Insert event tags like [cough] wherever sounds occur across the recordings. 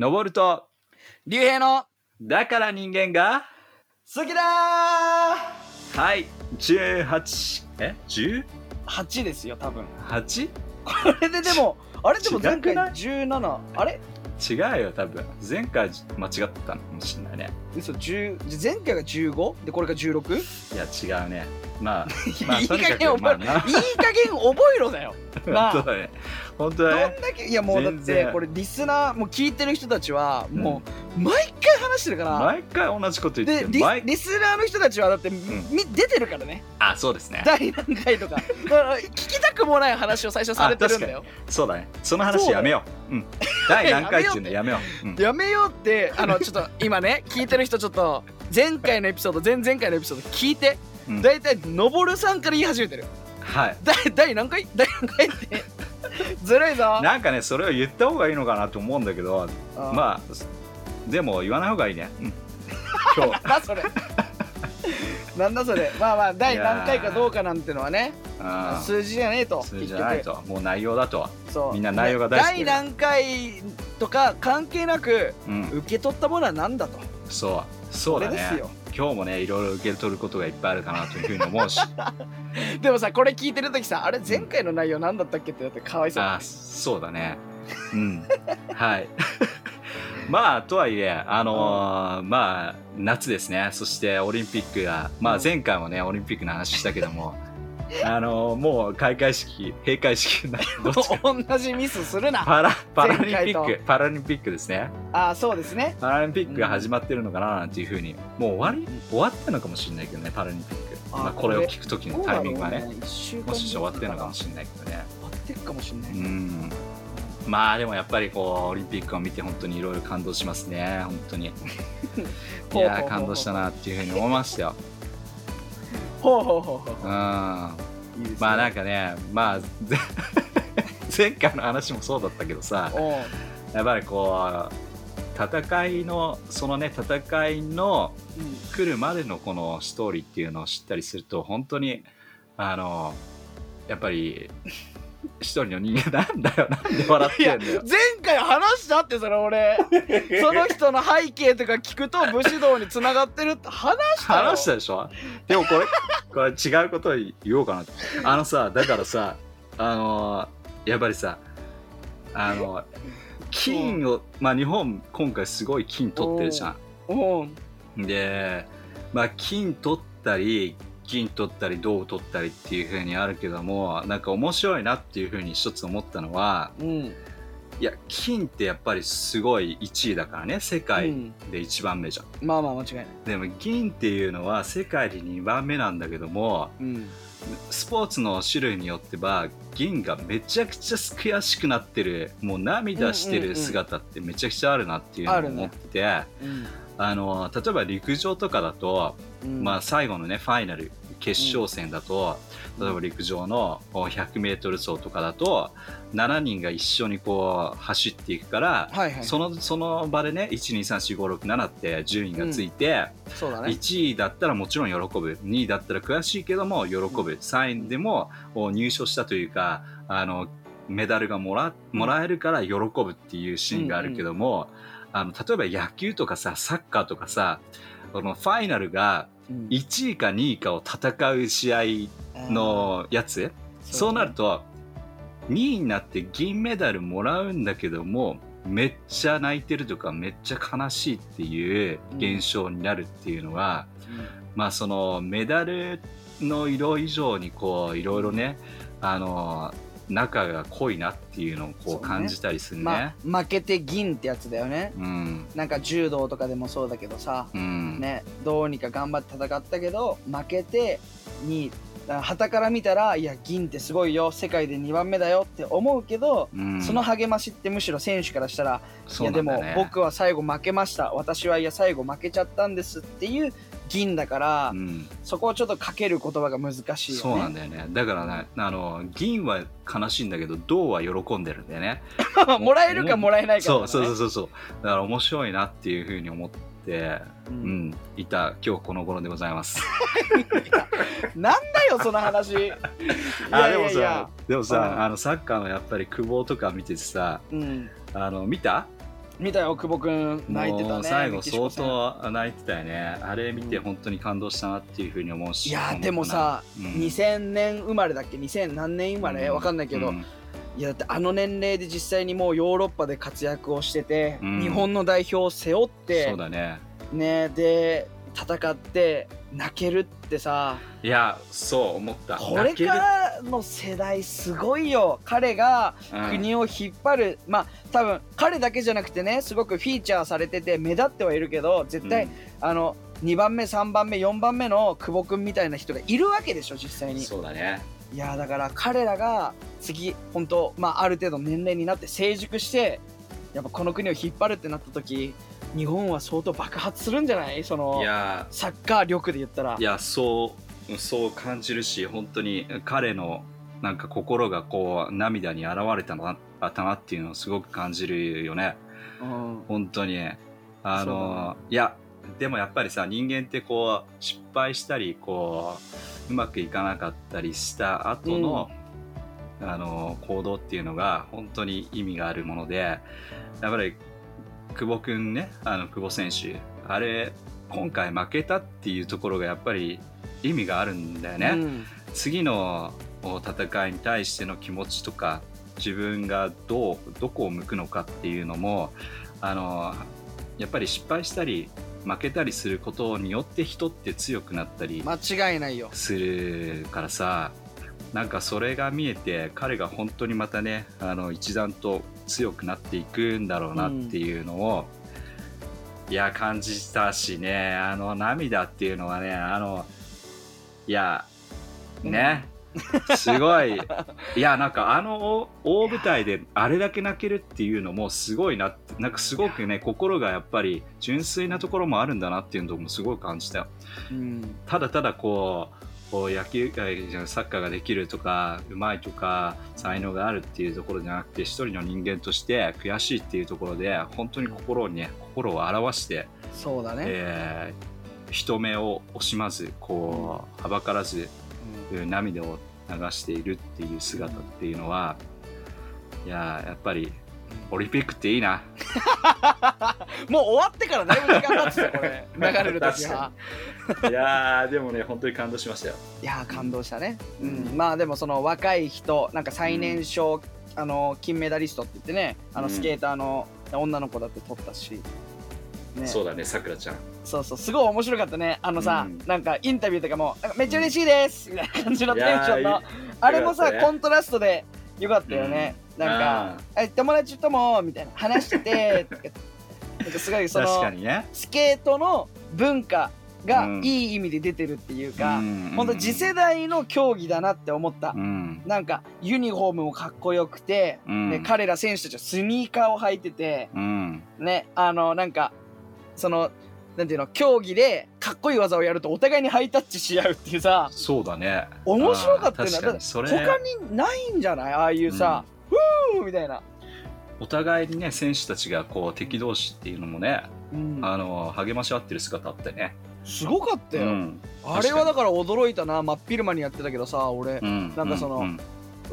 登ると、竜兵のだから人間が、好きだはい、18、え ?18? ー8ですよ多分これででもあれ？でも前回ない？17あれ？違うよ、多分。前回間違ってたのかもしれないね。嘘10前回が 15? でこれが 16? いや、違うね。まあ、[laughs] まあ、いい加減覚えまあな、いい加減覚えろだよなあ [laughs] 本当だね。本当だどね。んだけいやもうだってこれリスナーもう聞いてる人たちはもう毎回話してるから、毎回同じこと言ってる。でリスナーの人たちはだって、み出てるからねあ、そうですね。第何回とかだから聞きたくもない話を最初されてるんだよそうだね。その話やめよう。うん。第何回っていうの [laughs] やめよう。うんやめようってあのちょっと今ね聞いてる人ちょっと前回のエピソード前々回のエピソード聞いてうん。大体のぼるさんから言い始めてる。はい。[laughs] 第第何回？第何回？っ [laughs] てずるいぞ。なんかね、それを言った方がいいのかなと思うんだけど、あまあ、でも言わない方がいいね。うん。今日。[laughs] なそれ。なんだそれ。まあまあ第何回かどうかなんてのはねあ数字じゃねえと。数字じゃないと。もう内容だと。そう。みんな内容が大好き。第何回とか関係なくうん。受け取ったものは何だと。そう。そうだね。ですよ。今日もね、いろいろ受け取ることがいっぱいあるかなというふうに思うし。[laughs] でもさこれ聞いてる時さあれ前回の内容何だったっけってだってかわいそうだあねそうだね。うん。はい。[laughs] まあ、とはいえ、あのーまあ、夏ですね。そしてオリンピックが、まあうん前回もね、オリンピックの話したけども、あのーもう開会式、閉会式になどっちか同じミスするな。パラパラリンピック、パラリンピックですね。あそうですね。パラリンピックが始まってるのかななんていうふうに、もう終わり、終わったのかもしれないけどね、パラリンピック。あまあ、これを聞くときのタイミングはね、一週間もしかして終わってるのかもしれないけどね。終わってるかもしれない、うん。まあでもやっぱりこうオリンピックを見て本当にいろいろ感動しますね。本当に。いやー感動したなっていうふうに思いましたよほうほうほうほう。んうまいいですね。あなんかねまあぜ [laughs] 前回の話もそうだったけどさおう。やっぱりこう戦いのそのね戦いのうん。来るまでのこのストーリーっていうのを知ったりすると本当にあのやっぱり一人の人間。なんだよなんで笑ってんだよ。前回話したってそれ俺。[laughs] その人の背景とか聞くと武士道につながってるって話したよ話したでしょ？でもこれ [laughs] これ違うことを言おうかなあのさだからさあのやっぱりさあの金をまあ日本今回すごい金取ってるじゃうんんでまあ金取ったり銀取ったり銅取ったりっていう風にあるけどもなんか面白いなっていう風に一つ思ったのはうん。いや金ってやっぱりすごい1位だからね世う界んで1番目じゃん、まあまあ間違いない。でも銀っていうのは世界で2番目なんだけどもうんスポーツの種類によっては銀がめちゃくちゃ悔しくなってるもう涙してる姿ってめちゃくちゃあるなっていうのを思ってて、あうん。の例えば陸上とかだと、うん。まあ、最後のねファイナル決勝戦だと、例えば陸上の 100m 走とかだと7人が一緒にこう走っていくから、はいはい。そのその場でね123456って順位がついて、そうだね。1位だったらもちろん喜ぶ2位だったら悔しいけども喜ぶ。3位でもお入賞したというかあのメダルがもらもらえるから喜ぶっていうシーンがあるけども、あの例えば野球とかさサッカーとかさこのファイナルがうん1位か2位かを戦う試合のやつ、そうなると2位になって銀メダルもらうんだけどもめっちゃ泣いてるとかめっちゃ悲しいっていう現象になるっていうのが、まあそのメダルの色以上にこういろいろねあの仲が濃いなっていうのをこそう感じたりするね。まあ負けて銀ってやつだよね。うん。なんか柔道とかでもそうだけどさ。うん。ねどうにか頑張って戦ったけど負けてにはたから見たらいや銀ってすごいよ。世界で2番目だよって思うけど、うん。その励ましってむしろ選手からしたら、そいうやでも僕は最後負けました。私はいや最後負けちゃったんですっていう銀だから、うん。そこをちょっとかける言葉が難しいよね。そうなんだよね。だからねあの銀は悲しいんだけど銅は喜んでるんだよね。[laughs] もらえるかもらえないかね。そうそうそうそうだから面白いなっていうふうに思ってううん。ん、いた今日この頃でございます。[laughs] なんだよその話。[laughs] いあやでもさでもさ、うん。あのサッカーのやっぱり久保とか見ててさうん。あの見た？見たよ久保君泣いてたねもう最後相戦。当泣いてたよね。あれ見てうん本当に感動したなっていうふうに思うしいやでもさ、うん。2000年生まれだっけ？2000何年生まれ、うん。わかんないけど、うん。いやだってあの年齢で実際にもうヨーロッパで活躍をしてて、うん。日本の代表を背負ってそうだね。ねで戦って泣けるってさ。いやそう思った。これからの世代すごいよ。彼がうん。国を引っ張る、まあ多分彼だけじゃなくてねすごくフィーチャーされてて目立ってはいるけど絶対、あの2番目3番目4番目の久保君みたいな人がいるわけでしょ実際に。うんそうだね。いやだから彼らが次本当まあある程度年齢になって成熟してやっぱこの国を引っ張るってなった時日本は相当爆発するんじゃない？そのいや。サッカー力で言ったら。いやそうそう感じるし本当に彼のなんか心がこう涙に現れたなったなっていうのをすごく感じるよね。うん。本当に。あのいやでもやっぱりさ人間ってこう失敗したりこううまくいかなかったりした後の、あの行動っていうのが本当に意味があるものでやっぱり久保君ねあの久保選手。あれ今回負けたっていうところがやっぱり意味があるんだよね。うん。次の戦いに対しての気持ちとか自分がどうどこを向くのかっていうのもあのやっぱり失敗したり負けたりすることによって人って強くなったり間違いないよ。するからさ。なんかそれが見えて彼が本当にまたねあの一段と強くなっていくんだろうなっていうのを、いや感じたしね。あの涙っていうのはねあのいやね、すごい。いやなんかあの大大舞台であれだけ泣けるっていうのもすごいなってなんかすごくね心がやっぱり純粋なところもあるんだなっていうのもすごい感じたよ。うん。ただただこうこう野球界じゃサッカーができるとかうまいとか才能があるっていうところじゃなくて一人の人間として悔しいっていうところで本当に心にね心を表して、そうだね、えー人目を惜しまずこうはばからず涙を流しているっていう姿っていうのは、いやーやっぱりオリンピックっていいな。[laughs] もう終わってからだいぶ時間経つよこれ。[laughs] 流れる時は。確いやーでもね本当に感動しましたよ。いやー感動したね、うん。うん。まあでもその若い人なんか最年少、あの金メダリストって言ってねあのうん。スケーターの女の子だって取ったし、ね、そうだねさくらちゃん。そうそう。すごい面白かったね。あのさ、うん。なんかインタビューとかもめっちゃ嬉しいです、みたいな感じのテンションの。あれもさ、コントラストでよかったよね、なんか「え友達とも」みたいな話してて [laughs] なんかすごいそ確のね。スケートの文化がうん。いい意味で出てるっていうか、うんほんと次世代の競技だなって思った、うん。なんかユニフォームもかっこよくて、うん。ね、彼ら選手たちはスニーカーを履いててうん。ねあのなんかそのなんていうの競技でかっこいい技をやるとお互いにハイタッチし合うっていうさそうだね。面白かったよね。あー確かにそれ他にないんじゃない？ああいうさ、フーみたいな、お互いにね選手たちがこう敵同士っていうのもね、うん。あの励まし合ってる姿あってね。すごかったよ、うん。あれはだから驚いたな。真っ昼間にやってたけどさ俺、うん。なんかそのうん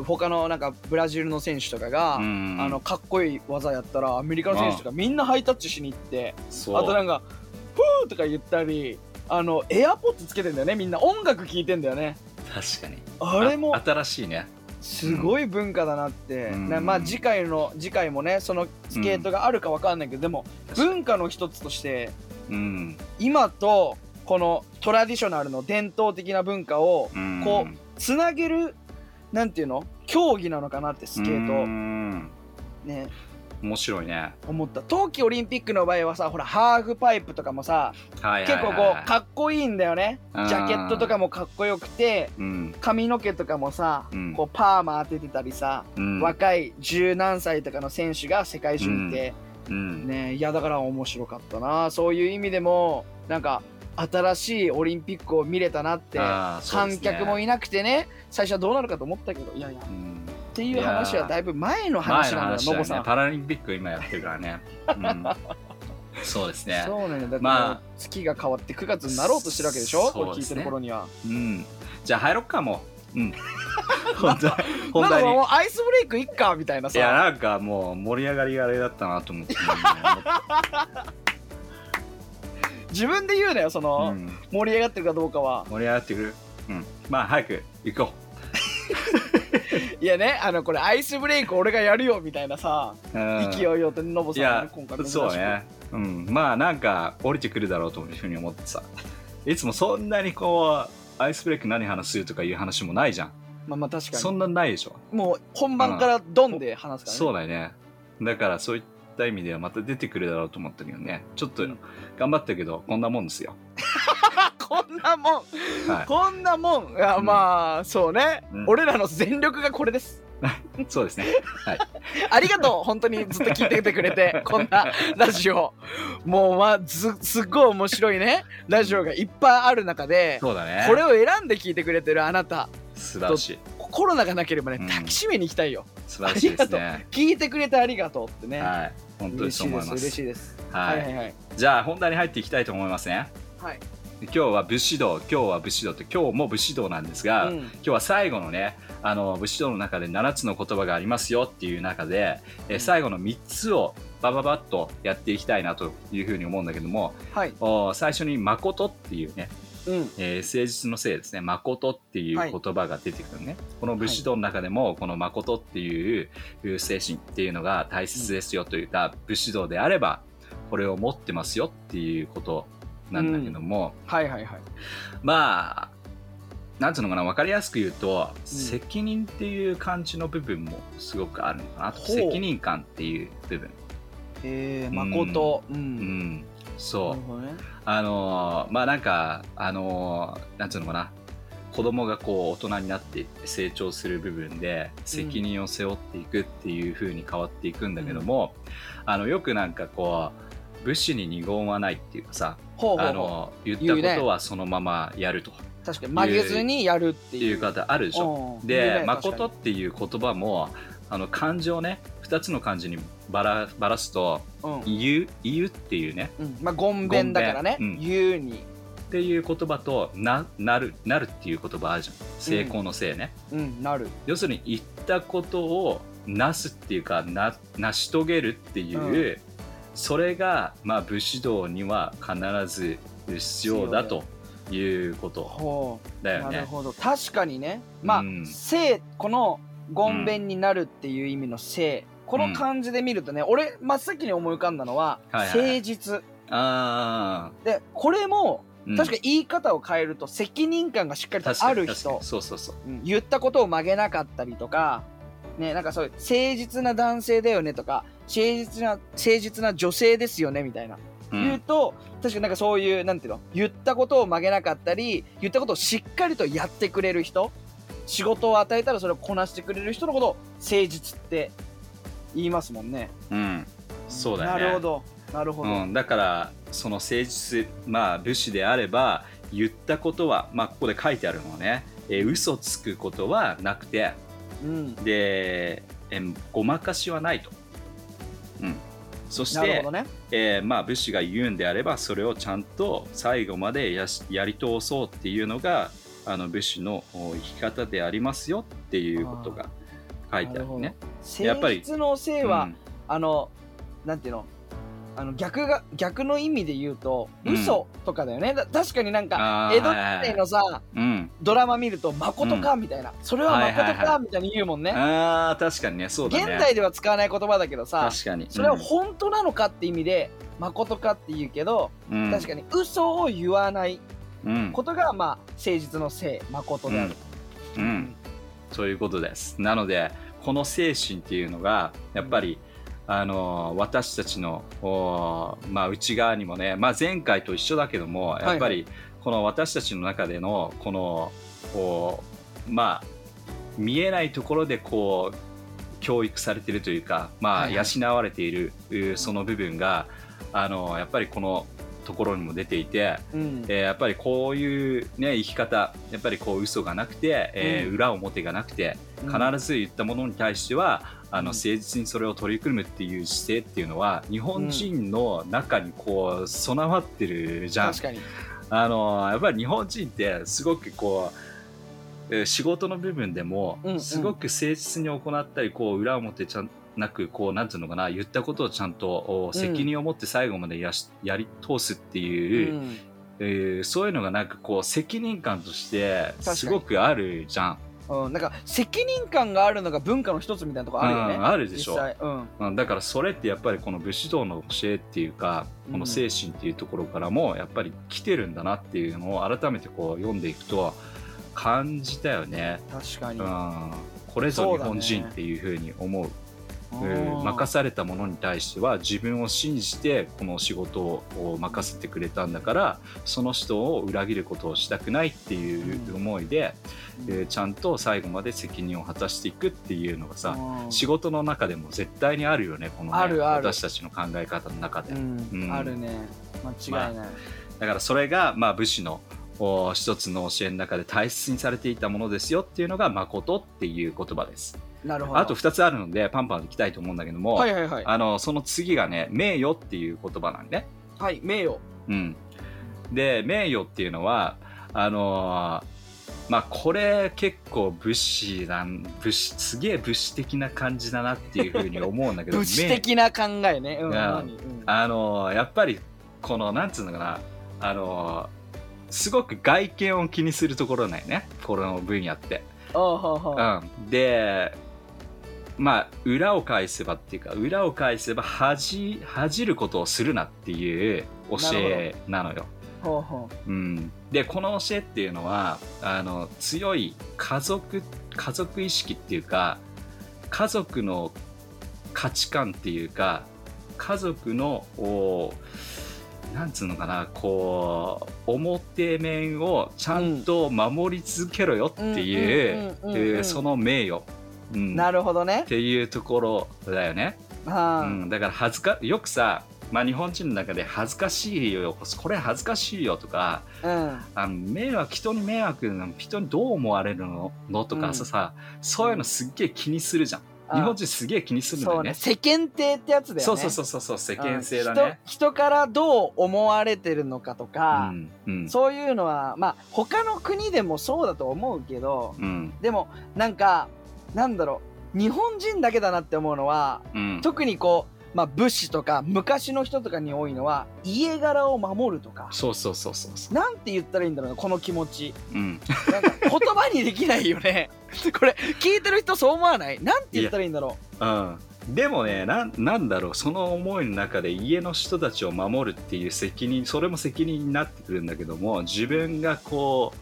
他のなんかブラジルの選手とかが、うん。あのかっこいい技やったらアメリカの選手とかみんなハイタッチしに行ってあとなんか「フー!」とか言ったりあのエアポッツつけてんだよねみんな。音楽聴いてんだよね。確かに。あれもあ新しいね。すごい文化だなって、うん。なまあ次回の次回もねそのスケートがあるかわかんないけど、でも文化の一つとしてうん。今とこのトラディショナルの伝統的な文化をうん。こうつなげるなんていうの？競技なのかなってスケート、うん。ね面白いね。思った。冬季オリンピックの場合はさほらハーフパイプとかもさはいはいはい結構こうかっこいいんだよね。ジうん。ャケットとかもかっこよくてうん。髪の毛とかもさ、うん。こうパーマ当ててたりさ、うん。若い十何歳とかの選手が世界中にいて、うん。ねいやだから面白かったな。そういう意味でもなんか新しいオリンピックを見れたなって、ね。観客もいなくてね最初はどうなるかと思ったけどいやいやっうんていう話はだいぶ前の話なんだノボさん。ねパラリンピック今やってるからね。うん。[laughs] そうですね。そうなんだ。まあ月が変わって9月になろうとしてるわけでしょ、これ聞いてる頃には。うん。じゃあ入ろっかもう。うん。本当に本当に。もうアイスブレイクいっかみたいないさやなんかもう盛り上がりがあれだったなと思って、[laughs] 自分で言うなよその、うん。盛り上がってるかどうかは。盛り上がってくる。うん。まあ早く行こ [laughs] [laughs] いやねあのこれアイスブレイク俺がやるよみたいなさ、う、うん、勢いよってノボいさんがやね今回そうね。うん。まあなんか降りてくるだろうというふうに思ってさ。いつもそんなにこうアイスブレイク何話すとかいう話もないじゃん。まあまあ確かそんなないでしょ。にもう本番からドンで話すからね。そうだよね。だからそういった意味ではまた出てくるだろうと思ったけどね。ちょっとうん。頑張ったけどこんなもんですよ、こんなもん。はこんなもん。いやうん。まあそうね、うん。俺らの全力がこれです。い、[laughs] そうですね。はい。ありがとう。本当にずっと聞いててくれて [laughs] こんなラジオ。もうまあずすっごい面白いね。ラジオがいっぱいある中でそうだね。これを選んで聞いてくれてるあなた。素晴らしい。コロナがなければねうん。抱きしめに行きたいよ、素晴らしいですね。聞いてくれてありがとうってね、はい。本当にそう思います。嬉しいです、ははい。いはいはい。じゃあ本題に入っていきたいと思いますね。はい、今日は武士道今日は武士道って今日も武士道なんですが、うん。今日は最後のねあの武士道の中で7つの言葉がありますよっていう中で、えうん。最後の3つをバババッとやっていきたいなというふうに思うんだけどもはい。お最初に「誠」っていうね、うん。えー誠実のせいですね「誠」っていうはい。言葉が出てくるね、この武士道の中でもこの「誠」っていう精神っていうのが大切ですよというか、武士道であればこれを持ってますよっていうことなんだけども、はいはいはい。まあなんつうのかな分かりやすく言うと、責任っていう感じの部分もすごくあるのかなと。責任感っていう部分。えー、誠。うん、うん。そう、ね。あのーまあなんかあのーなんつうのかな。子供がこう大人になって成長する部分で責任を背負っていくっていう風に変わっていくんだけども、あのよくなんかこう武士に二言はないっていうかさほうほうほう。あの言ったことはそのままやると。確かに。曲げずにやるっていう。いう方あるでしょ。うん。言うで「ね誠」っていう言葉もあの漢字をね2つの漢字にばらばらすと確か「に言う」言うっていうね。うん、うん、まあごんべんだからね、ごんべんうん。言うに。っていう言葉とななるなるっていう言葉あるじゃん。成功のせいね、うん。なる。要するに言ったことをなすっていうかな成し遂げるっていう、うそれが、まあ、武士道には必ず必要だということだよね。なるほど。確かにね。まあうん「性」この「ごんべんになる」っていう意味の「性」この漢字で見るとね、俺真っ先に思い浮かんだのは「はいはいはい。誠実あ」でこれも確かに言い方を変えると責任感がしっかりとある人。そうそうそう。うん。言ったことを曲げなかったりとかねなんかそういう誠実な男性だよねとか誠実な誠実な女性ですよねみたいな。うん。言うと、確かになんかそういうなんていうの言ったことを曲げなかったり言ったことをしっかりとやってくれる人仕事を与えたらそれをこなしてくれる人のことを誠実って言いますもんね。うん、そうだよね。なるほど。なるほど、うん、だからその誠実まあ武士であれば言ったことはまあここで書いてあるのはね、えー嘘つくことはなくてうん。で、えーごまかしはないと、うん、そしてね。えーまあ、武士が言うんであればそれをちゃんと最後までやしやり通そうっていうのがあの武士のお生き方でありますよっていうことが書いてあるね。やっぱり誠実の性は、うん。あのなんていうの？あの逆が逆の意味で言うとうん。嘘とかだよね、だ確かになんか江戸時代のさうん、ドラマ見ると誠かみたいな、それは誠はいはいはかみたいに言うもんね、あー確かにねそうだね。現代では使わない言葉だけどさ確かに。それは本当なのかって意味で誠かって言うけど、うん。確かに嘘を言わないうん。ことがまあ誠実の性誠である、うん。うん。そういうことです。なのでこの精神っていうのがやっぱり、あの私たちのおまあ、内側にもね、まあ、前回と一緒だけどもやっぱりこの私たちの中でのこのこうまあ見えないところでこう教育されているというか、まあ、養われているうその部分があのやっぱりこのところにも出ていて、うん。えーやっぱりこういう、ね、生き方やっぱりこう嘘がなくて、えーうん。裏表がなくて必ず言ったものに対しては、あのうん。誠実にそれを取り組むっていう姿勢っていうのは日本人の中にこう備わってるじゃん。確かに。あのやっぱり日本人ってすごくこうえー仕事の部分でもうんうん。すごく誠実に行ったりこう裏表ちゃんなくこうなんていうのかな言ったことをちゃんと責任を持って最後までやしやり通すってういう、ん。えーそういうのがなんかこう責任感としてすごくあるじゃん。うん、なんか責任感があるのが文化の一つみたいなとこあるよね、うんあるでしょ。うん。うんだからそれってやっぱりこの武士道の教えっていうかうん。この精神っていうところからもやっぱり来てるんだなっていうのを改めてこう読んでいくと感じたよね。確かに、うん、これぞ日本人っていうふうに思う任されたものに対しては自分を信じてこの仕事を任せてくれたんだからその人を裏切ることをしたくないっていう思いで、えーちゃんと最後まで責任を果たしていくっていうのがさ、うん仕事の中でも絶対にあるよねこのねあるある。私たちの考え方の中で、うん。うん。あるね。間違いない、だからそれが、まあ、武士のお一つの教えの中で大切にされていたものですよっていうのが誠っていう言葉ですなるほど。あと2つあるのでパンパンでいきたいと思うんだけども、はいはいはい。あのその次がね名誉っていう言葉なんね、はい名誉。うん、で名誉っていうのはあのーまあこれ結構武士なん武士すげえ武士的な感じだなっていうふうに思うんだけど [laughs] 物質的な考えね。うんうん何？うん。あのーやっぱりこのなんつうのかなあのーすごく外見を気にするところなんよね。この分野って。ああはあはあうん、でまあ裏を返せばっていうか裏を返せば恥恥じることをするなっていう教えなのよ。ほうほう。ん、でこの教えっていうのはあの強い家族家族意識っていうか家族の価値観っていうか家族のおなんつうのかなこう表面をちゃんと守り続けろよっていうその名誉、うん、なるほどね。っていうところだよね。はあ、うん、だから恥ずかよくさ、まあ、日本人の中で恥ずかしいよこれ恥ずかしいよとかうん。あの迷惑人に迷惑人にどう思われるの？のとかうん。さ、そういうのすっげえ気にするじゃん。あ日本人すげえ気にするんだそうね。よね世間体ってやつだよね。そうそうそうそうそう世間性だうん。ね人人からどう思われてるのかとうか、そういうのはまあ他の国でもそうだと思うけどうん。でもなんかなんだろう。日本人だけだなって思うのはうん。特にこう、まあ、武士とか昔の人とかに多いのは家柄を守るとか。そうそうそうそうそなんて言ったらいいんだろうなこの気持ち。ううん。なんか言葉にできないよね。[laughs] これ聞いてる人そう思わない？なんて言ったらいいんだろう。ん。でもねなんなんだろう。その思いの中で家の人たちを守るっていう責任それも責任になってくるんだけども自分がこ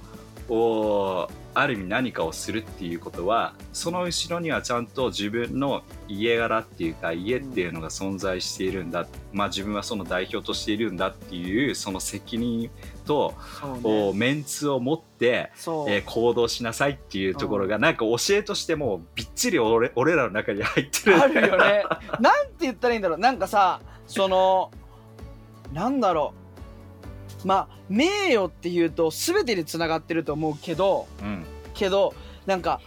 うおある意味何かをするっていうことはその後ろにはちゃんと自分の家柄っていうか家っていうのが存在しているんだ、まあ自分はその代表としているんだっていうその責任と、ね。メンツを持ってえー行動しなさいっていうところがなんか教えとしてもうびっちり俺俺らの中に入ってる。あるよね。なんて言ったらいいんだろう。なんかさそのなんだろうまあ名誉っていうと全てにつながってると思うけどうん。けどなんか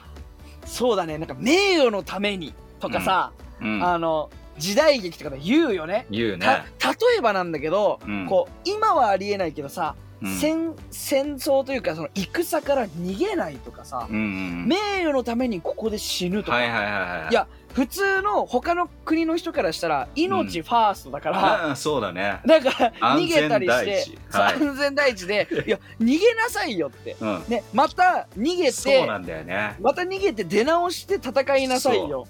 そうだねなんか名誉のためにとかさ、うん、あの時代劇とかで言うよね。言うね。た例えばなんだけど、うん。こう今はありえないけどさ、うん戦戦争というかその戦から逃げないとかさ、うんうん名誉のためにここで死ぬとか、はいはいはいはい。いや普通の他の国の人からしたら命ファーストだから、うんそうだね。だから安逃げたりして全第一。はい。安全第一で [laughs] いや逃げなさいよって。うん。ねまた逃げてそうなんだよね。また逃げて出直して戦いなさいよ。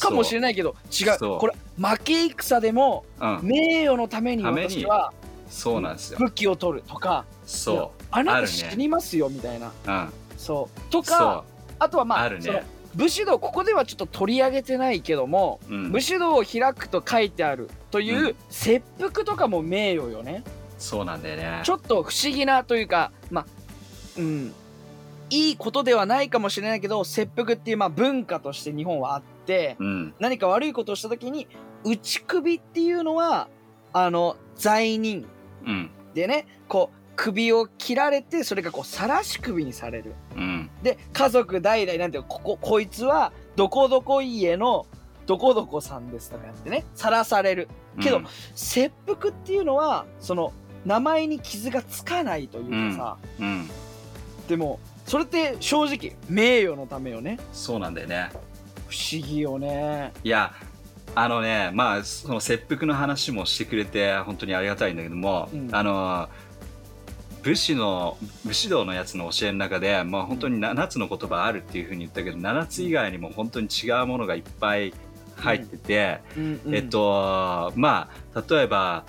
かもしれないないけど違う。そう。これ負け戦でもうん。名誉のためにために私はそうなんですよ。武器を取るとかそあなた死にますよみたいな。ううん。そう。とそかあとはまああるね。武士道ここではちょっと取り上げてないけどもううん。武士道を開くと書いてあるという、うん。切腹とかも名誉よね。そうなんだよね。ちょっと不思議なというかまあうん。いいことではないかもしれないけど切腹っていうまあ文化として日本はあってうん。何か悪いことをした時に打ち首っていうのはあの罪人うん。でねこう首を切られてそれがこう晒し首にされる。うん。で家族代々なんていうのこここいつはどこどこ家のどこどこさんですとかやってねさらされる。けどうん。切腹っていうのはその名前に傷がつかないというかさ、うん。でもそれって正直名誉のためよね。そうなんだよね。不思議よね。いやあのねまあその切腹の話もしてくれて本当にありがたいんだけども、うん。あの武士の武士道のやつの教えの中で、まあ、本当に7つの言葉あるっていうふうに言ったけど7つ以外にも本当に違うものがいっぱい入ってて、うん。うん。えっとまあ例えば、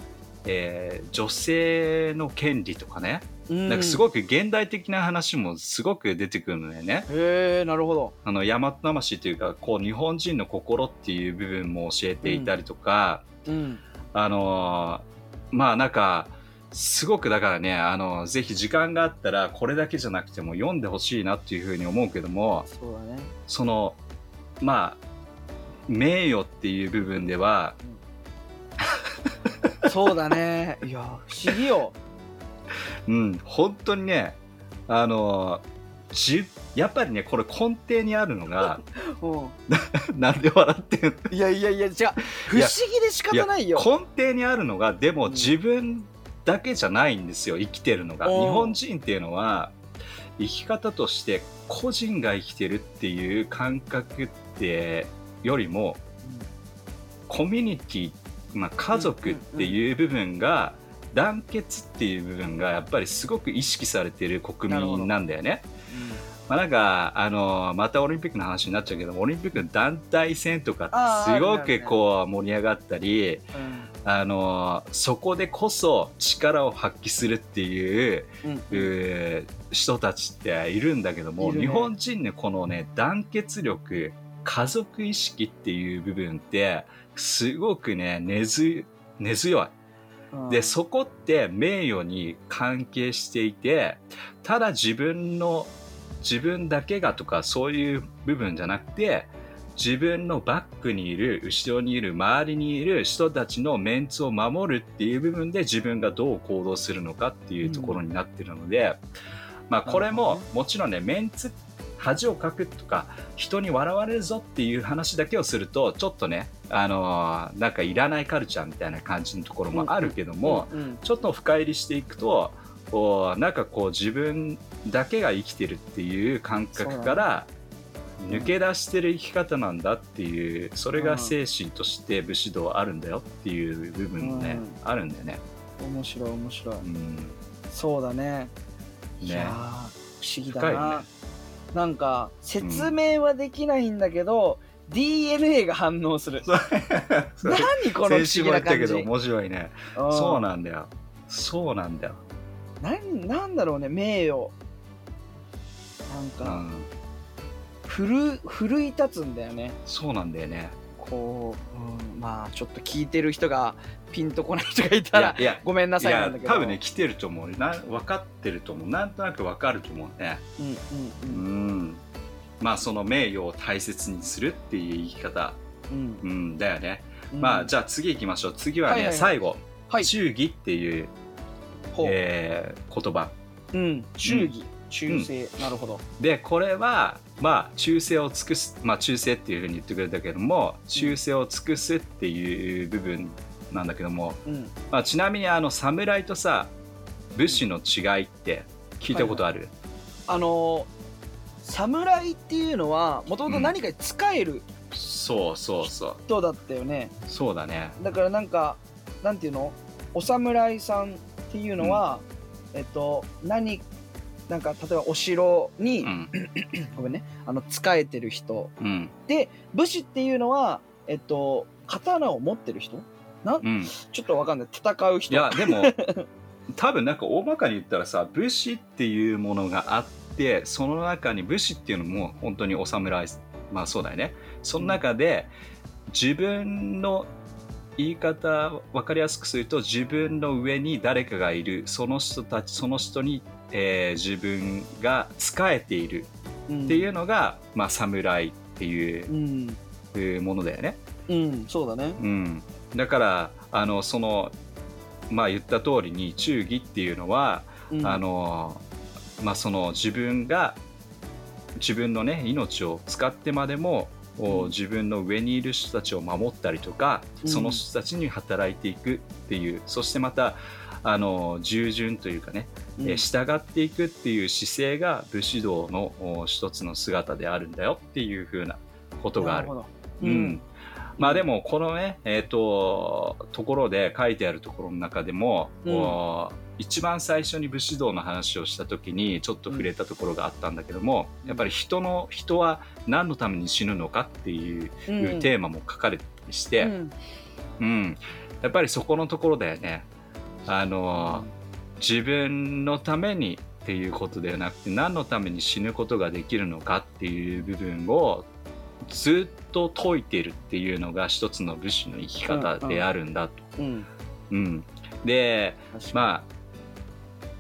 えー女性の権利とかね、うんなんかすごく現代的な話もすごく出てくるのよね。へえなるほど。あの大和魂というかこう日本人の心っていう部分も教えていたりとか、うん。あのーまあなんかすごくだからねあのぜひ時間があったらこれだけじゃなくても読んでほしいなっていうふうに思うけどもそうだね。そのまあ名誉っていう部分ではそうだね。いや不思議ようん本当にねあのーじやっぱりねこれ根底にあるのが [laughs] う。[laughs] なんで笑ってんいやいやいや違う。不思議で仕方ないよ。根底にあるのがでもうん。自分だけじゃないんですよ生きてるのが。日本人っていうのは生き方として個人が生きてるっていう感覚ってよりもコミュニティ、まあ、家族っていう部分が団結っていう部分がやっぱりすごく意識されてる国民なんだよね。まあ、なんかあのまたオリンピックの話になっちゃうけどオリンピックの団体戦とかすごくこう盛り上がったりうん。あのそこでこそ力を発揮するっていう人たちっているんだけども、日本人のこのね団結力家族意識っていう部分ってすごくね根強い。うん。でそこって名誉に関係していてただ自分の自分だけがとかそういう部分じゃなくて自分のバックにいる後ろにいる周りにいる人たちのメンツを守るっていう部分で自分がどう行動するのかっていうところになってるので、まあこれももちろんねメンツ恥をかくとか人に笑われるぞっていう話だけをするとちょっとねあのーなんかいらないカルチャーみたいな感じのところもあるけども、うんうんちょっと深入りしていくとこうなんかこう自分だけが生きてるっていう感覚から抜け出してる生き方なんだっていうそれが精神として武士道あるんだよっていう部分もね、うあるんだよね。面白い面白い。うん。そうだね。いね不思議だな、ねなんか説明はできないんだけど、DNA が反応する。[laughs] 何この不先週思議な感じ？も言ったけど面白いね。うん。そうなんだよ。そうなんだよ。なんなんだろうね名誉。なんか、うん、奮奮い立つんだよね。そうなんだよね。こう、うん、まあちょっと聞いてる人がピンとこない人がいいたらやいやごめんないさいなやんだけど。多分ね来てると思うな分かってると思う。なんとなく分かると思うね。うんうんううん。んまあその名誉を大切にするっていう生き方、うん。うん、だよね、うん。まあじゃあ次行きましょう。次はね、はいはいはい。最後、はい。忠義っていう、えー言葉。うん。忠義。忠誠、なるほど。でこれはまあ忠誠を尽くすまあ忠誠っていうふうに言ってくれたけども忠誠を尽くすっていう部分なんだけども、うん。まあ、ちなみにあの侍とさ武士の違いって聞いたことある、あのー侍っていうのはもともと何かに仕えるそうそうそう。人だったよね、そうだね。だからなんかなんていうの？お侍さんっていうのは、えっと何なんか例えばお城に、うん。[coughs] ごめんね。あの仕えてる人。うん。で武士っていうのはえっと刀を持ってる人？うん。ちょっとわかんない。戦う人。いやでも [laughs] 多分なんか大まかに言ったらさ武士っていうものがあってその中に武士っていうのも本当にお侍まあそうだよね。その中で自分の言い方分かりやすくすると自分の上に誰かがいる。その人たちその人に、えー自分が仕えているうん。っていうのが、まあ侍っていうものだよね。うん。そうだね。うん、だからあのそのまあ言った通りに忠義っていうのは、うん。あのまあその自分が自分のね命を使ってまでも自分の上にいる人たちを守ったりとか、うん。その人たちに働いていくっていうそしてまたあの従順というかね、うん。えー従っていくっていう姿勢が武士道のお一つの姿であるんだよっていう風なことがある。な。ほど。ううん。ん、まあでもこのねえっ、とところで書いてあるところの中でも、うん一番最初に武士道の話をした時にちょっと触れたところがあったんだけども、うん。やっぱり人の人は何のために死ぬのかっていううん。テーマも書かれてたりして、うん。うん。やっぱりそこのところだよね。あの自分のためにっていうことではなくて何のために死ぬことができるのかっていう部分をずっと解いているっていうのが一つの武士の生き方であるんだと。うん。うん。でまあ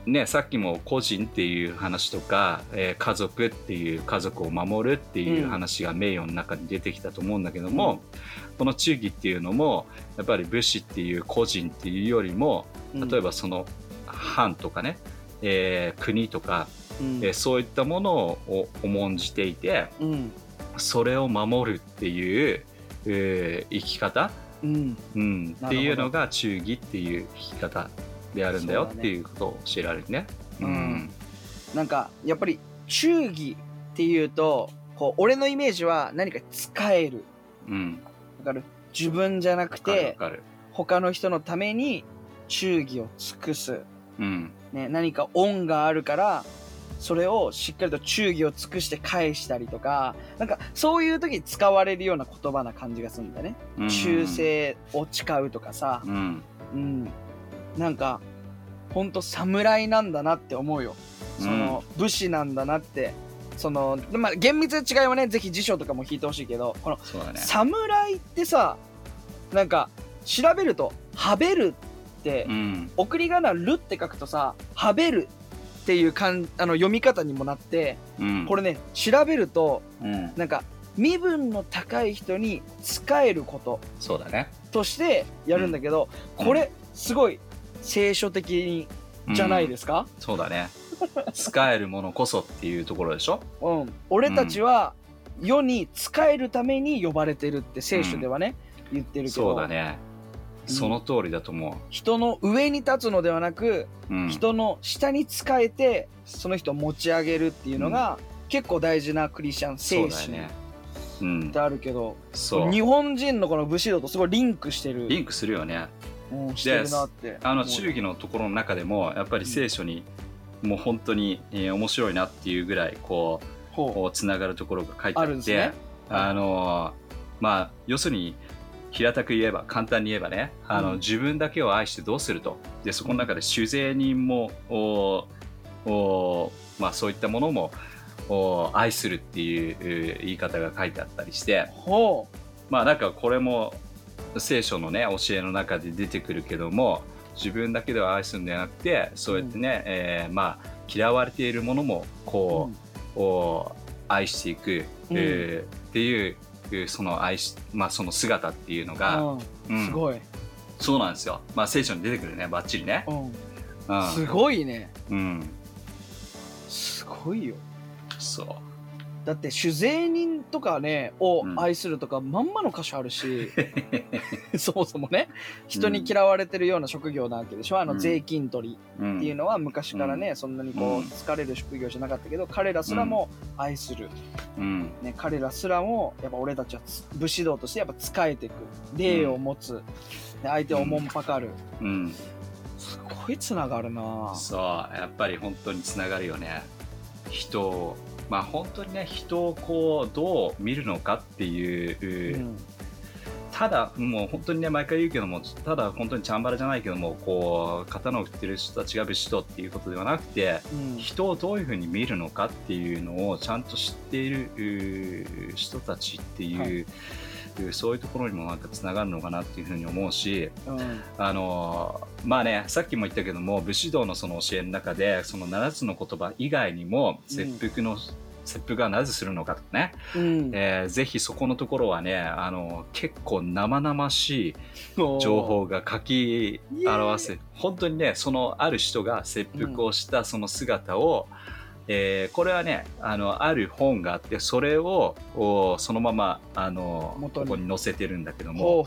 ね、さっきも個人っていう話とか、えー家族っていう家族を守るっていう話が名誉の中に出てきたと思うんだけども、この忠義っていうのもやっぱり武士っていう個人っていうよりも例えばその藩とかね、えー国とか、うん。えーそういったものを重んじていてうん。それを守るっていう、えー生き方、うん。うん、っていうのが忠義っていう生き方であるんだよっていうことを教えられるね。うん。なんかやっぱり忠義っていうとこう俺のイメージは何か使える。うん、わかる？自分じゃなくて。他の人のために忠義を尽くす、うん、ね、何か恩があるからそれをしっかりと忠義を尽くして返したりとかなんかそういう時に使われるような言葉な感じがするんだね、うん。忠誠を誓うとかさ、うん、うん、なんかほんと侍なんだなって思うよ。その、武士なんだなって。そのまあ厳密な違いはねぜひ辞書とかも引いてほしいけどこのね。侍ってさなんか調べると「はべる」って、うん、送り仮名「る」って書くとさ「はべる」っていうかんあの読み方にもなってうん、これね調べるとうん、なんか身分の高い人に使えることそうだね。としてやるんだけど、うん。これすごい聖書的にじゃないですか、そうだね。使えるものこそっていうところでしょ？うん俺たちは世に使えるために呼ばれてるって聖書ではね、言ってるけどそうだね。うんその通りだと思人の上に立つのではなく、う。うん、人の下に仕えてその人を持ち上げるっていうのが、結構大事なクリスチャン精神だよね。うんって、あるけど、そう。日本人のこの武士道とすごいリンクしてるリンクするよね。うんしてるなってあの忠義のところの中でもやっぱり聖書にもう本当に、えー面白いなっていうぐらいこうつながるところが書いてあってね。あのーまあ要するに平たく言えば簡単に言えばねあの、うん。自分だけを愛してどうすると。でそこの中で酒税人もおおまあ、そういったものもお愛するっていうえー言い方が書いてあったりして。まあなんかこれも聖書のね教えの中で出てくるけども自分だけでは愛するんじゃなくてそうやってね、えーまあ嫌われているものもう、こう、を愛していく、うん。えーっていうえーその愛し、まあ、その姿っていうのが、うん。うん。すごい、そうなんですよ、まあ、聖書に出てくるねバッチリね、うん。うん。すごいね。うん、すごいよ。そうだって酒税人とかねをうん。愛するとかまんまの箇所あるし、[laughs] そもそもね人に嫌われてるような職業なわけでしょ。あのうん税金取りうん。っていうのは昔からね、そんなにこう、うん疲れる職業じゃなかったけど彼らすらも愛する、うん。ね、彼らすらもやっぱ俺たちはつ武士道としてやっぱ仕えていく礼を持つ、で相手をおもんぱかる、うん。すごいつながるなそうやっぱり本当につながるよね。人をまあ本当にね人をこうどう見るのかっていう、うん。ただもう本当にね毎回言うけどもただ本当にチャンバラじゃないけどもこう刀を振ってる人たちが武士道っていうことではなくてうん。人をどういうふうに見るのかっていうのをちゃんと知っている人たちっていう、はいうーそういうところにもなんかつながるのかなっていうふうに思うしうん。あのーまあねさっきも言ったけども武士道のその教えの中でその7つの言葉以外にも切腹の、切腹はなぜするのかとかね、うん。えーぜひそこのところはねあの結構生々しい情報が書き表せ本当にねそのある人が切腹をしたその姿を、えーこれはねあのある本があってそれをおそのままあのここに載せてるんだけども。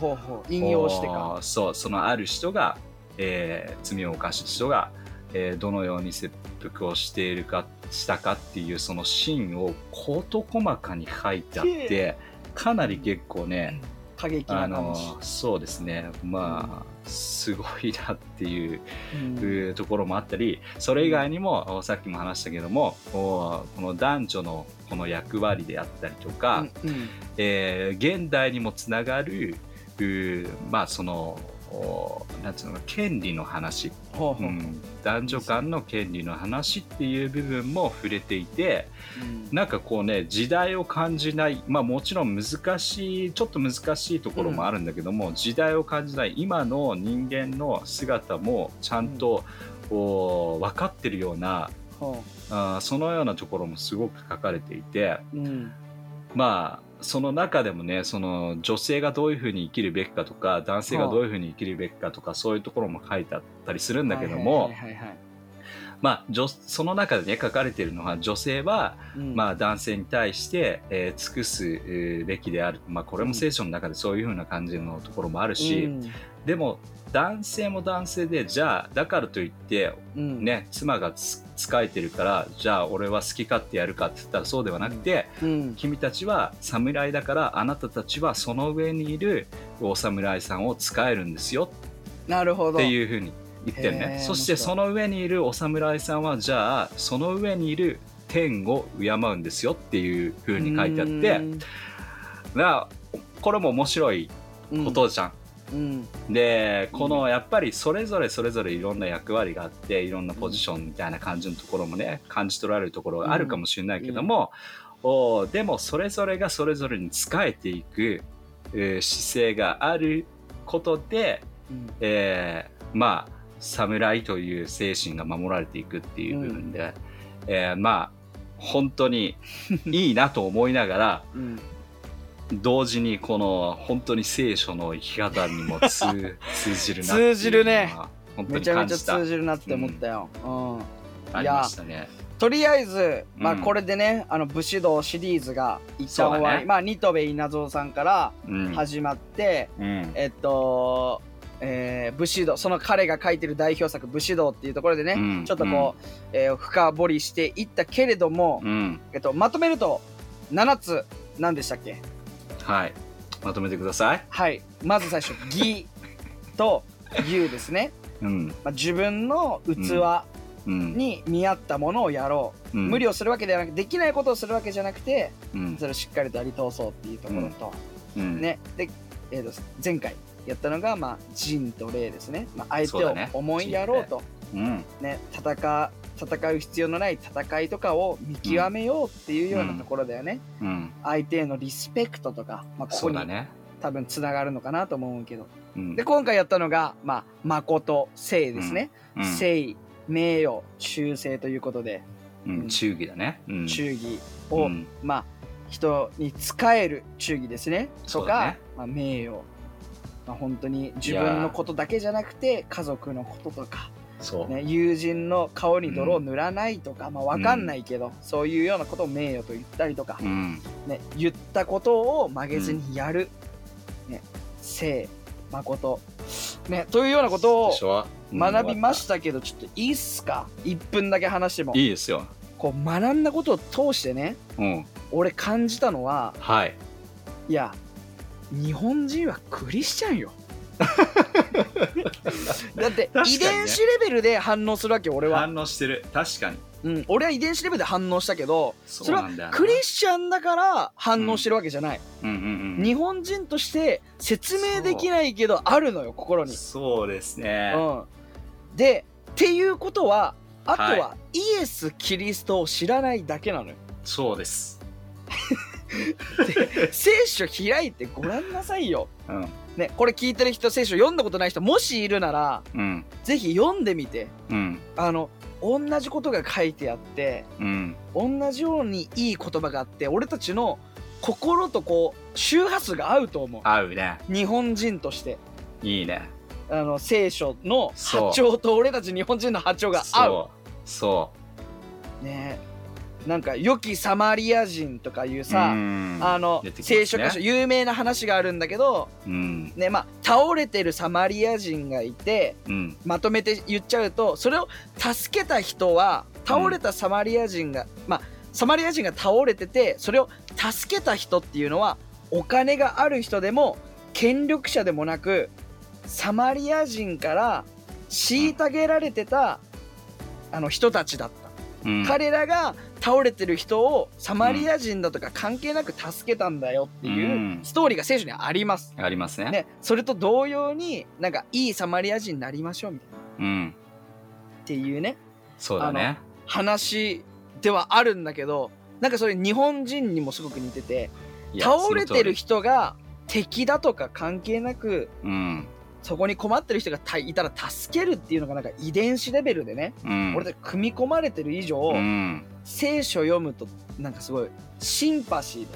引用してか。おそうそのある人が、えー罪を犯した人が、えーどのように切腹をしているかしたかっていうそのシーンを事細かに書いてあってかなり結構ね、過激あな感のそうですね。まあすごいなっていうところもあったりそれ以外にも、おさっきも話したけどもおこの男女のこの役割であったりとか、うえー現代にもつながるまあそのおなんつうの権利の話、ほうん、男女間の権利の話っていう部分も触れていてうん。なんかこうね時代を感じないまあもちろん難しいちょっと難しいところもあるんだけども、時代を感じない今の人間の姿もちゃんと、お分かってるようなほあーそのようなところもすごく書かれていてううん。まあその中でもねその女性がどういうふうに生きるべきかとか男性がどういうふうに生きるべきかとかそういうところも書いてあったりするんだけども、まあ女その中でね書かれているのは女性はうん。まあ、男性に対して、えー尽くす、えーべきである、まあ、これも聖書の中でそういうふうな感じのところもあるし、うんでも男性も男性でじゃあだからといって、うん。ね、妻がつ仕えてるからじゃあ俺は好き勝手やるかって言ったらそうではなくて、うん。君たちは侍だからあなたたちはその上にいるお侍さんを使えるんですよ。なるほど。っていうふうに言ってるへねーそしてその上にいるお侍さんはじゃあその上にいる天を敬うんですよっていうふうに書いてあって。うん。なこれも面白いことじゃん。うん。でこのやっぱりそれぞれそれぞれいろんな役割があっていろんなポジションみたいな感じのところもね感じ取られるところがあるかもしれないけども、おでもそれぞれがそれぞれに仕えていく、えー姿勢があることで、うん。えーまあ侍という精神が守られていくっていう部分で、えーまあ本当にいいなと思いながらうん同時にこの本当に聖書の生き方にも通 [laughs] 通じるな通じるね。めちゃめちゃ通じるなって思ったよ、うん。ありましたね。とりあえず、まあ、うん。これでね、あの武士道シリーズが一旦終わ。り、ね。まあ、ニトベ稲造さんからうん。始まって、うん。えっと、えー武士道、その彼が書いてる代表作、武士道っていうところでね、うん。ちょっとこう、えー深掘りしていったけれども、うん。えっと、まとめると、7つ、何でしたっけ？はい。まとめてください。はい。まず最初、義と勇ですね。うん。まあ、自分の器うん。に見合ったものをやろう。うん。無理をするわけではなくできないことをするわけじゃなくて、うん。それをしっかりとやり通そうっていうところと、うん。ね。で、えーと、前回やったのが、まあ、仁と礼ですね。まあ、相手を思いやろうと、うん。ね、戦戦う必要のない戦いとかを見極めようっていうようなところだよね。うん。相手へのリスペクトとか、まあ、ここに多分つながるのかなと思うけど。うん。で、今回やったのが、まあ、誠、誠ですね。うん。誠、名誉、忠誠ということで、うん忠義だね。うん。忠義を、うん。まあ、人に仕える忠義ですね。とか、ね。まあ、名誉。まあ、本当に自分のことだけじゃなくて、家族のこととか、ね、友人の顔に泥を塗らないとか、まあ、わかんないけど、そういうようなことを名誉と言ったりとか、うんね、言ったことを曲げずにやる。ね、誠、誠。ね、というようなことを学びましたけど、ちょっといいっすか ?1 分だけ話しても。いいですよこう学んだことを通してね、うん俺感じたのは、はいいや、日本人はクリスチャンよ。[laughs] だって、遺伝子レベルで反応するわけよ俺は、反応してる。確かに。うん。俺は遺伝子レベルで反応したけど、そそれはクリスチャンだから反応してるわけじゃない。うん。うん。うん。日本人として説明できないけど、あるのよ、心に。そうですね。うん。で、っていうことは、あとははイエス・キリストを知らないだけなのよ。そうです。で聖書開いてごらんなさいよ。うんね、これ聞いてる人、聖書読んだことない人、もしいるなら、うん。ぜひ読んでみて。うん。あの、同じことが書いてあって、うん。同じようにいい言葉があって、俺たちの心とこう、周波数が合うと思う。合うね。日本人として。いいね。あの、聖書の波長と俺たち日本人の波長が合う。そう。そねなんか良きサマリア人とかいうさ、うん。あの、ね。聖書箇所有名な話があるんだけどうん。ねまあ倒れてるサマリア人がいてうん。まとめて言っちゃうとそれを助けた人は倒れたサマリア人が、まあサマリア人が倒れててそれを助けた人っていうのはお金がある人でも権力者でもなくサマリア人から虐げられてたあの人たちだった、うん。彼らが倒れてる人をサマリア人だとか関係なく助けたんだよっていううん。ストーリーが聖書にあります。ありますね。ね、それと同様になんかいいサマリア人になりましょうみたいな。うん。っていうね。そうだね。話ではあるんだけどなんかそれ日本人にもすごく似てて倒れてる人が敵だとか関係なくうんそこに困ってる人がたいたら助けるっていうのがなんか遺伝子レベルでね、うん。俺たち組み込まれてる以上、うん。聖書読むとなんかすごいシンパシ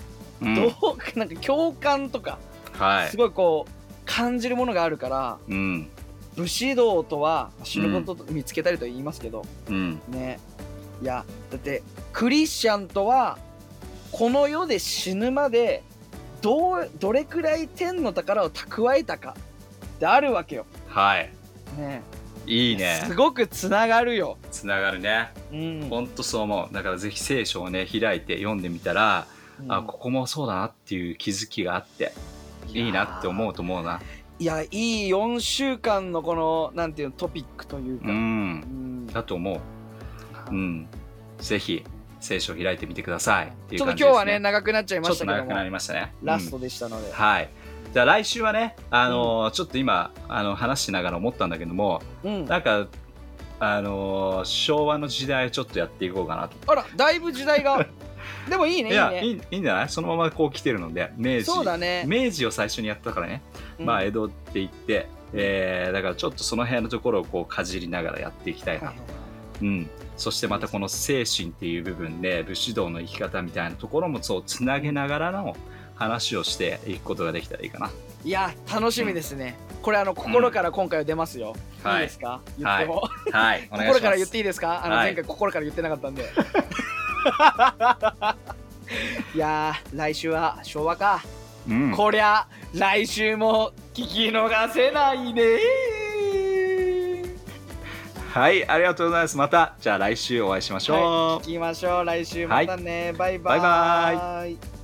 ーうん。で、どうなんか共感とかはい。すごいこう感じるものがあるからうん。武士道とは死ぬことと見つけたりと言いますけど、うん。ね。いやだってクリスチャンとはこの世で死ぬまでどうどれくらい天の宝を蓄えたかってあるわけよ。はい。ね。いいね。すごくつながるよ。つながるね。うん。ほんとそう思う。だからぜひ聖書をね開いて読んでみたら、あここもそうだなっていう気づきがあっていいなって思うと思うな。いやいい4週間のこのなんていうのトピックというか、ううん。んだと思う。うん。ぜひ聖書を開いてみてくださいっていうちょっと感じです、ね、今日はね長くなっちゃいまちょっしたけども。と長くなりましたね。ラストうんでしたので、はいじゃあ来週はねあのーちょっと今あの話しながら思ったんだけどもうん。なんかあのー昭和の時代ちょっとやっていこうかなと。あらだいぶ時代が。[laughs] でもいいねいいねいやいいいいんじゃない？そのままこう来てるので明治。そうだね、明治を最初にやったからね、うん。まあ江戸って言って、えーだからちょっとその辺のところをこうかじりながらやっていきたいな、うん、そしてまたこの精神っていう部分で武士道の生き方みたいなところもそうつなげながらの話をしていくことができたらいいかな。いや楽しみですね、これあの心から今回は出ますよ、はいいいですか？言っても、はい、お願い。心から言っていいですか？あのはい。前回心から言ってなかったんで。[laughs] いやー来週は昭和か、うん、こりゃ来週も聞き逃せないね。はい、ありがとうございます。また、じゃあ来週お会いしましょう。はい、聞きましょう。来週またね、バイバイ。バイバイ